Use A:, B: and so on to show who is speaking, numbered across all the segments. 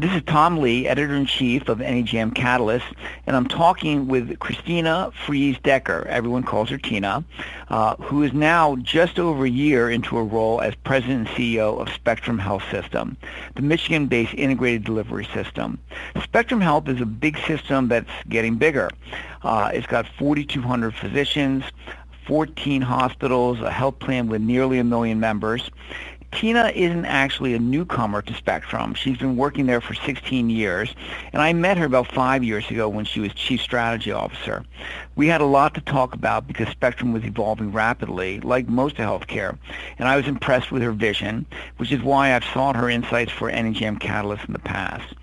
A: This is Tom Lee, editor-in-chief of NEJM Catalyst, and I'm talking with Christina Freese Decker, everyone calls her Tina, uh, who is now just over a year into her role as president and CEO of Spectrum Health System, the Michigan-based integrated delivery system. Spectrum Health is a big system that's getting bigger. Uh, it's got 4,200 physicians, 14 hospitals, a health plan with nearly a million members. Tina isn't actually a newcomer to Spectrum. She's been working there for 16 years, and I met her about five years ago when she was Chief Strategy Officer. We had a lot to talk about because Spectrum was evolving rapidly, like most of healthcare, and I was impressed with her vision, which is why I've sought her insights for NEJM Catalyst in the past.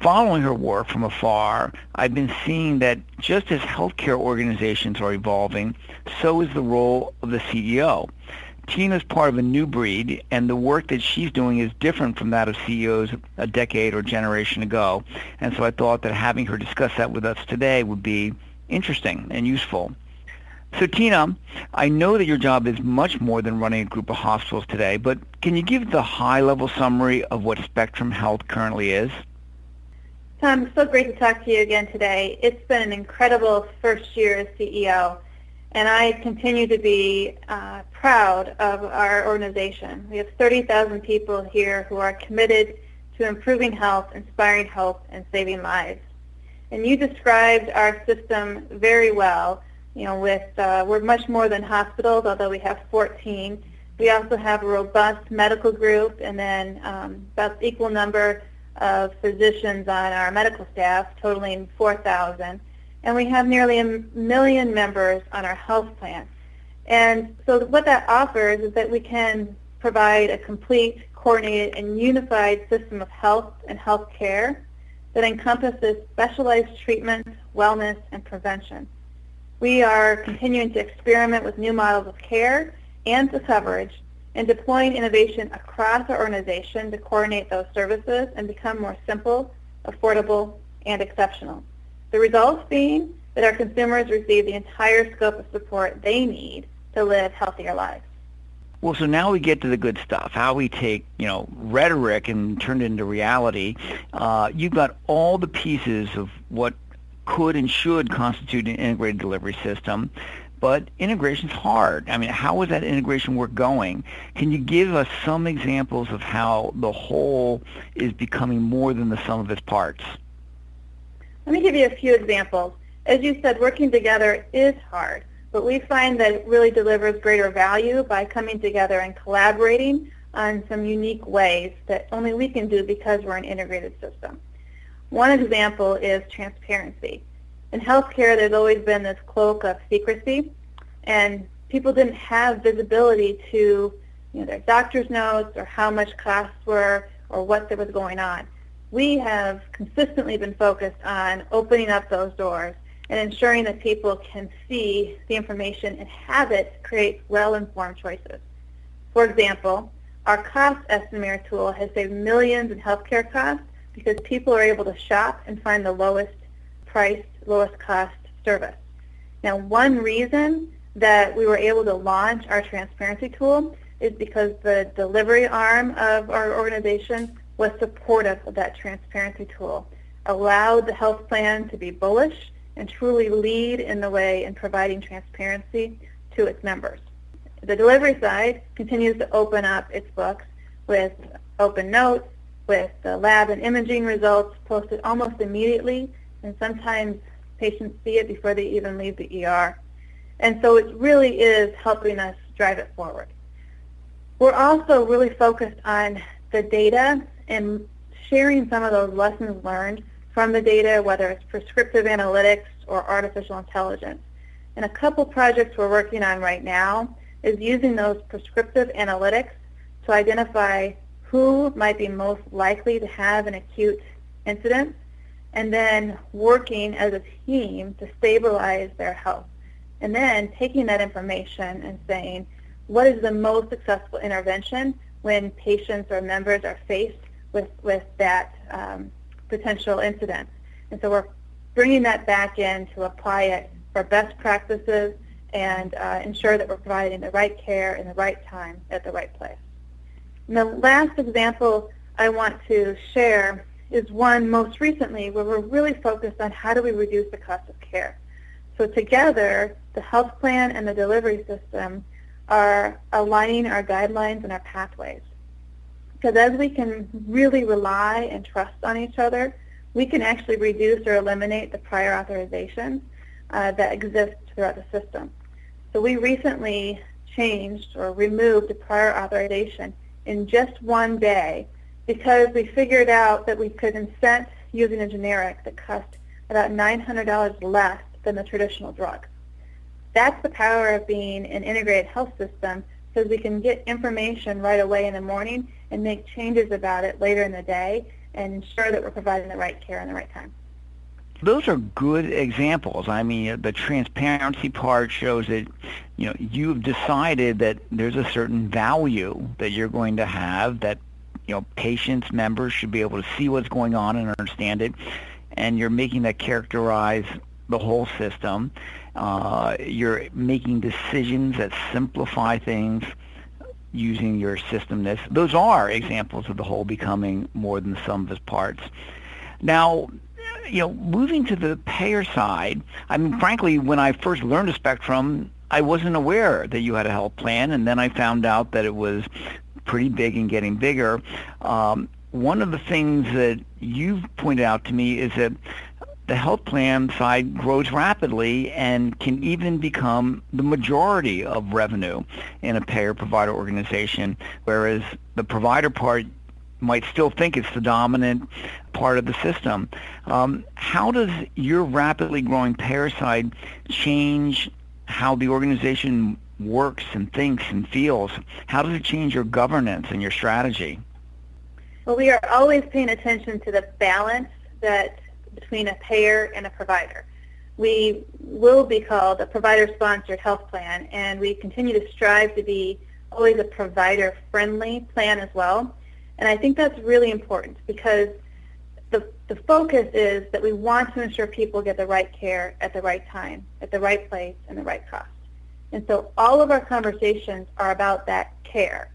A: Following her work from afar, I've been seeing that just as healthcare organizations are evolving, so is the role of the CEO. Tina's part of a new breed, and the work that she's doing is different from that of CEOs a decade or generation ago. And so I thought that having her discuss that with us today would be interesting and useful. So Tina, I know that your job is much more than running a group of hospitals today, but can you give the high-level summary of what Spectrum Health currently is?
B: Tom, so great to talk to you again today. It's been an incredible first year as CEO and I continue to be uh, proud of our organization. We have 30,000 people here who are committed to improving health, inspiring hope, and saving lives. And you described our system very well. You know, with uh, we're much more than hospitals, although we have 14. We also have a robust medical group, and then um, about equal number of physicians on our medical staff, totaling 4,000 and we have nearly a million members on our health plan. And so what that offers is that we can provide a complete, coordinated, and unified system of health and health care that encompasses specialized treatment, wellness, and prevention. We are continuing to experiment with new models of care and the coverage and deploying innovation across our organization to coordinate those services and become more simple, affordable, and exceptional. The results being that our consumers receive the entire scope of support they need to live healthier lives.
A: Well, so now we get to the good stuff. How we take, you know, rhetoric and turn it into reality. Uh, you've got all the pieces of what could and should constitute an integrated delivery system, but integration's hard. I mean, how is that integration work going? Can you give us some examples of how the whole is becoming more than the sum of its parts?
B: Let me give you a few examples. As you said, working together is hard, but we find that it really delivers greater value by coming together and collaborating on some unique ways that only we can do because we're an integrated system. One example is transparency. In healthcare, there's always been this cloak of secrecy, and people didn't have visibility to you know, their doctor's notes or how much costs were or what was going on we have consistently been focused on opening up those doors and ensuring that people can see the information and have it create well-informed choices. For example, our cost estimator tool has saved millions in healthcare costs because people are able to shop and find the lowest price, lowest cost service. Now, one reason that we were able to launch our transparency tool is because the delivery arm of our organization was supportive of that transparency tool, allowed the health plan to be bullish and truly lead in the way in providing transparency to its members. The delivery side continues to open up its books with open notes, with the lab and imaging results posted almost immediately, and sometimes patients see it before they even leave the ER. And so it really is helping us drive it forward. We're also really focused on the data and sharing some of those lessons learned from the data, whether it's prescriptive analytics or artificial intelligence. And a couple projects we're working on right now is using those prescriptive analytics to identify who might be most likely to have an acute incident and then working as a team to stabilize their health. And then taking that information and saying, what is the most successful intervention when patients or members are faced with, with that um, potential incident. And so we're bringing that back in to apply it for best practices and uh, ensure that we're providing the right care in the right time at the right place. And the last example I want to share is one most recently where we're really focused on how do we reduce the cost of care. So together, the health plan and the delivery system are aligning our guidelines and our pathways. Because as we can really rely and trust on each other, we can actually reduce or eliminate the prior authorizations uh, that exist throughout the system. So we recently changed or removed the prior authorization in just one day because we figured out that we could incent using a generic that cost about $900 less than the traditional drug. That's the power of being an integrated health system because we can get information right away in the morning and make changes about it later in the day and ensure that we're providing the right care in the right time.
A: Those are good examples. I mean, the transparency part shows that you know you've decided that there's a certain value that you're going to have that you know patients, members should be able to see what's going on and understand it, and you're making that characterize the whole system. Uh, you're making decisions that simplify things using your systemness. Those are examples of the whole becoming more than the sum of its parts. Now, you know, moving to the payer side, I mean, frankly, when I first learned of Spectrum, I wasn't aware that you had a health plan, and then I found out that it was pretty big and getting bigger. Um, one of the things that you've pointed out to me is that the health plan side grows rapidly and can even become the majority of revenue in a payer-provider organization, whereas the provider part might still think it's the dominant part of the system. Um, how does your rapidly growing payer side change how the organization works and thinks and feels? How does it change your governance and your strategy?
B: Well, we are always paying attention to the balance that between a payer and a provider. We will be called a provider-sponsored health plan, and we continue to strive to be always a provider-friendly plan as well. And I think that's really important because the, the focus is that we want to ensure people get the right care at the right time, at the right place, and the right cost. And so all of our conversations are about that care.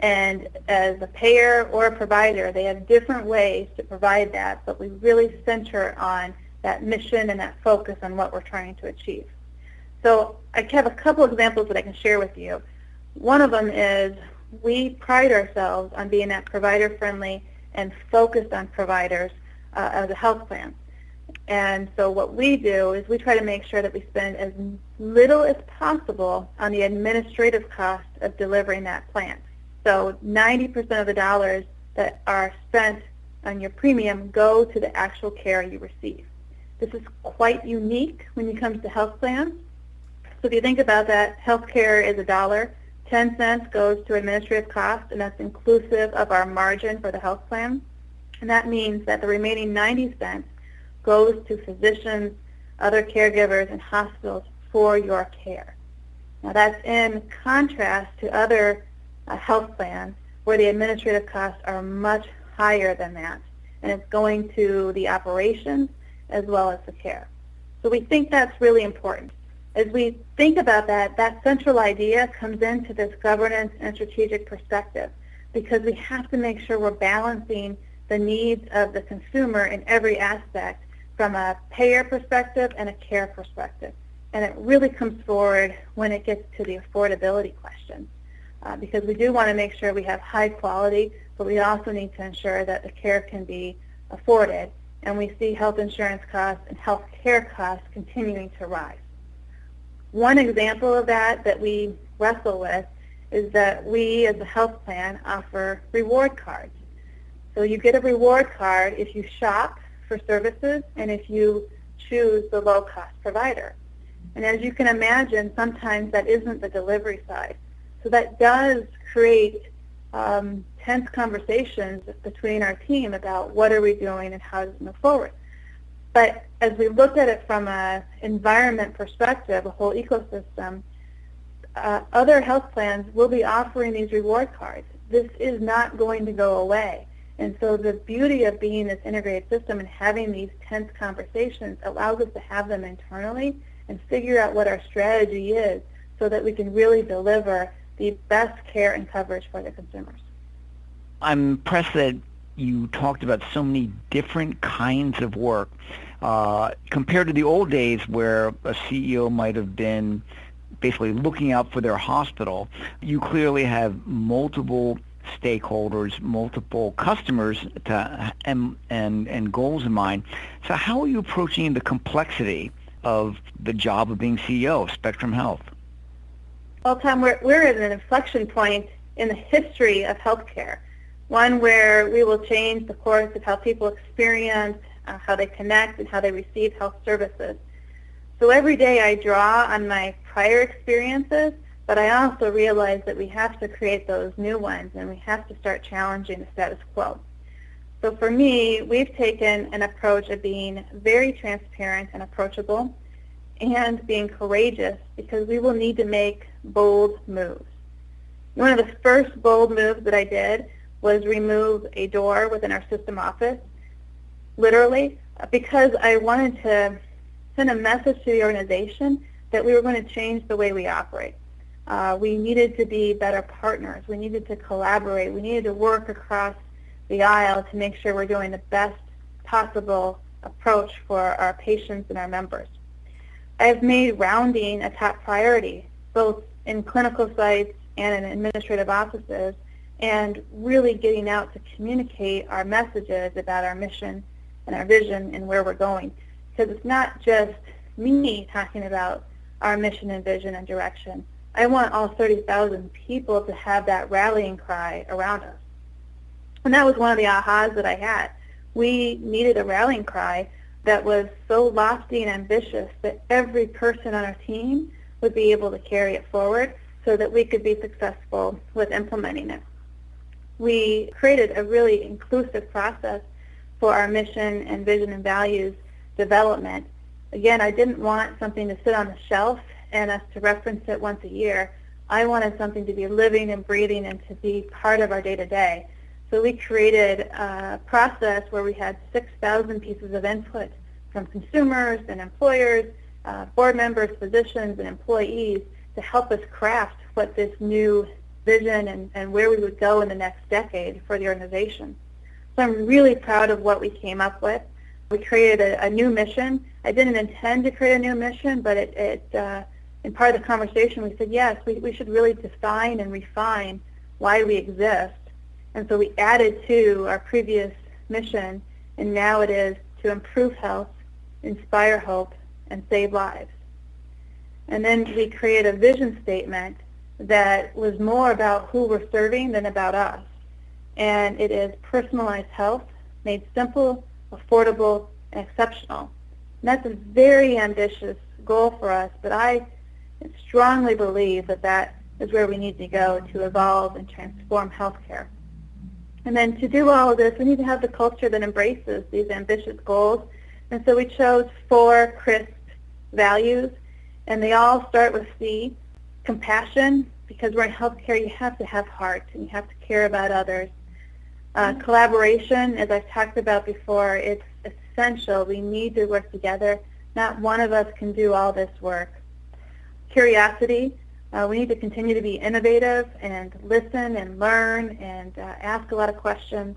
B: And as a payer or a provider, they have different ways to provide that, but we really center on that mission and that focus on what we're trying to achieve. So I have a couple examples that I can share with you. One of them is we pride ourselves on being that provider-friendly and focused on providers uh, as a health plan. And so what we do is we try to make sure that we spend as little as possible on the administrative cost of delivering that plan. So 90% of the dollars that are spent on your premium go to the actual care you receive. This is quite unique when it comes to health plans. So if you think about that, health care is a dollar. 10 cents goes to administrative costs, and that's inclusive of our margin for the health plan. And that means that the remaining 90 cents goes to physicians, other caregivers, and hospitals for your care. Now that's in contrast to other a health plan where the administrative costs are much higher than that. And it's going to the operations as well as the care. So we think that's really important. As we think about that, that central idea comes into this governance and strategic perspective because we have to make sure we're balancing the needs of the consumer in every aspect from a payer perspective and a care perspective. And it really comes forward when it gets to the affordability question uh, because we do want to make sure we have high quality, but we also need to ensure that the care can be afforded. And we see health insurance costs and health care costs continuing to rise. One example of that that we wrestle with is that we as a health plan offer reward cards. So you get a reward card if you shop for services and if you choose the low-cost provider. And as you can imagine, sometimes that isn't the delivery side. So that does create um, tense conversations between our team about what are we doing and how to move forward. But as we look at it from an environment perspective, a whole ecosystem, uh, other health plans will be offering these reward cards. This is not going to go away. And so the beauty of being this integrated system and having these tense conversations allows us to have them internally and figure out what our strategy is so that we can really deliver the best care and coverage for the consumers.
A: I'm impressed that you talked about so many different kinds of work uh, compared to the old days where a CEO might have been basically looking out for their hospital. You clearly have multiple stakeholders, multiple customers to, and, and, and goals in mind. So how are you approaching the complexity of the job of being CEO of Spectrum Health?
B: Well, Tom, we're, we're at an inflection point in the history of healthcare, one where we will change the course of how people experience, uh, how they connect, and how they receive health services. So every day I draw on my prior experiences, but I also realize that we have to create those new ones and we have to start challenging the status quo. So for me, we've taken an approach of being very transparent and approachable and being courageous because we will need to make bold moves. One of the first bold moves that I did was remove a door within our system office, literally, because I wanted to send a message to the organization that we were going to change the way we operate. Uh, we needed to be better partners. We needed to collaborate. We needed to work across the aisle to make sure we're doing the best possible approach for our patients and our members. I've made rounding a top priority, both in clinical sites and in administrative offices, and really getting out to communicate our messages about our mission and our vision and where we're going. Because it's not just me talking about our mission and vision and direction. I want all 30,000 people to have that rallying cry around us. And that was one of the ahas that I had. We needed a rallying cry that was so lofty and ambitious that every person on our team would be able to carry it forward so that we could be successful with implementing it. We created a really inclusive process for our mission and vision and values development. Again, I didn't want something to sit on the shelf and us to reference it once a year. I wanted something to be living and breathing and to be part of our day-to-day. So we created a process where we had 6,000 pieces of input from consumers and employers, uh, board members, physicians, and employees to help us craft what this new vision and, and where we would go in the next decade for the organization. So I'm really proud of what we came up with. We created a, a new mission. I didn't intend to create a new mission, but it, it uh, in part of the conversation, we said, yes, we, we should really define and refine why we exist. And so we added to our previous mission, and now it is to improve health, inspire hope, and save lives. And then we created a vision statement that was more about who we're serving than about us. And it is personalized health made simple, affordable, and exceptional. And that's a very ambitious goal for us, but I strongly believe that that is where we need to go to evolve and transform healthcare. And then to do all of this, we need to have the culture that embraces these ambitious goals. And so we chose four crisp values, and they all start with C, compassion, because we're in healthcare, you have to have heart, and you have to care about others. Uh, mm-hmm. collaboration, as I've talked about before, it's essential. We need to work together. Not one of us can do all this work curiosity. Uh, we need to continue to be innovative and listen and learn and uh, ask a lot of questions.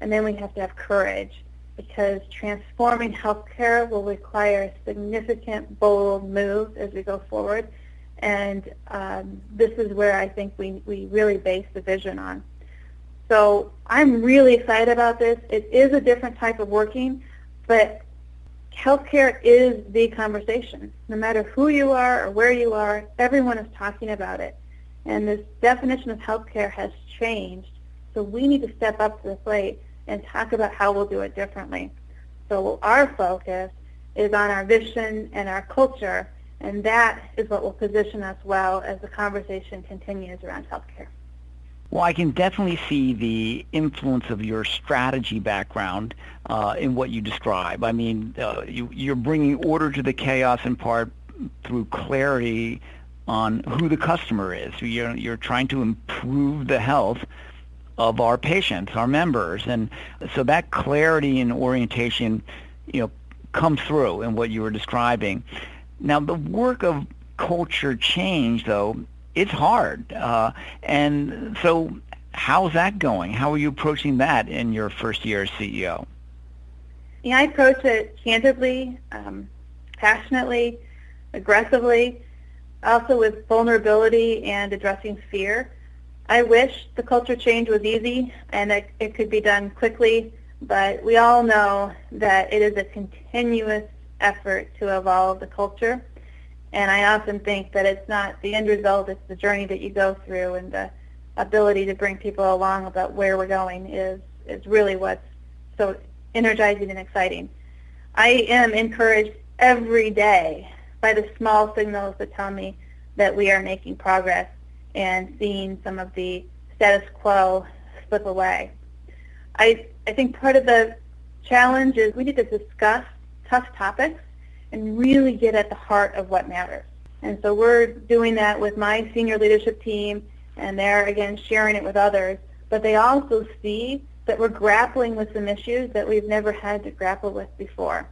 B: And then we have to have courage because transforming healthcare will require a significant, bold moves as we go forward. And um, this is where I think we, we really base the vision on. So I'm really excited about this. It is a different type of working, but healthcare is the conversation. No matter who you are or where you are, everyone is talking about it. And this definition of healthcare has changed. So we need to step up to the plate and talk about how we'll do it differently. So our focus is on our vision and our culture, and that is what will position us well as the conversation continues around healthcare.
A: Well, I can definitely see the influence of your strategy background uh, in what you describe. I mean, uh, you, you're bringing order to the chaos in part through clarity on who the customer is. You're, you're trying to improve the health of our patients, our members, and so that clarity and orientation, you know, comes through in what you were describing. Now, the work of culture change, though, it's hard. Uh, and so How's that going? How are you approaching that in your first year as CEO?
B: Yeah, I approach it candidly, um, passionately, aggressively, also with vulnerability and addressing fear. I wish the culture change was easy and it, it could be done quickly, but we all know that it is a continuous effort to evolve the culture. And I often think that it's not the end result, it's the journey that you go through and the ability to bring people along about where we're going is, is really what's so energizing and exciting. I am encouraged every day by the small signals that tell me that we are making progress and seeing some of the status quo slip away. I, I think part of the challenge is we need to discuss tough topics and really get at the heart of what matters. And so we're doing that with my senior leadership team, and they're, again, sharing it with others. But they also see that we're grappling with some issues that we've never had to grapple with before.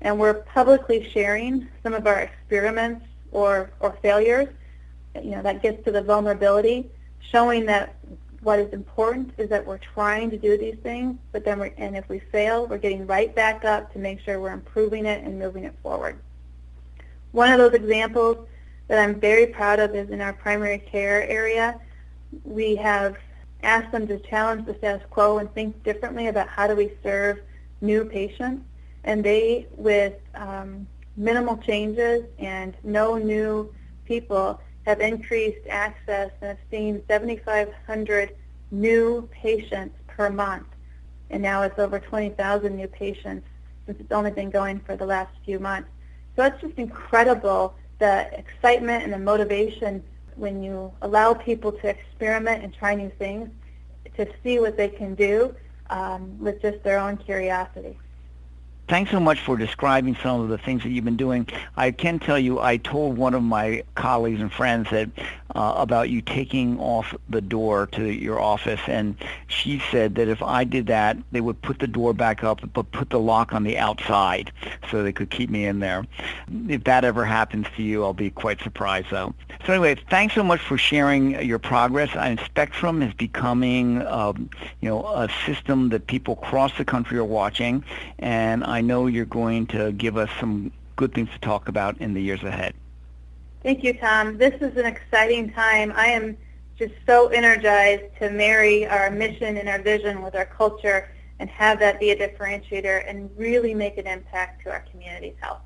B: And we're publicly sharing some of our experiments or, or failures. You know, that gets to the vulnerability, showing that what is important is that we're trying to do these things, but then we're, and if we fail, we're getting right back up to make sure we're improving it and moving it forward. One of those examples that I'm very proud of is in our primary care area. We have asked them to challenge the status quo and think differently about how do we serve new patients. And they, with um, minimal changes and no new people, have increased access and have seen 7,500 new patients per month. And now it's over 20,000 new patients since it's only been going for the last few months. So it's just incredible the excitement and the motivation when you allow people to experiment and try new things to see what they can do um, with just their own curiosity.
A: Thanks so much for describing some of the things that you've been doing. I can tell you, I told one of my colleagues and friends that uh, about you taking off the door to your office, and she said that if I did that, they would put the door back up, but put the lock on the outside so they could keep me in there. If that ever happens to you, I'll be quite surprised, though. So anyway, thanks so much for sharing your progress. And Spectrum is becoming, um, you know, a system that people across the country are watching, and I know you're going to give us some good things to talk about in the years ahead.
B: Thank you, Tom. This is an exciting time. I am just so energized to marry our mission and our vision with our culture and have that be a differentiator and really make an impact to our community's health.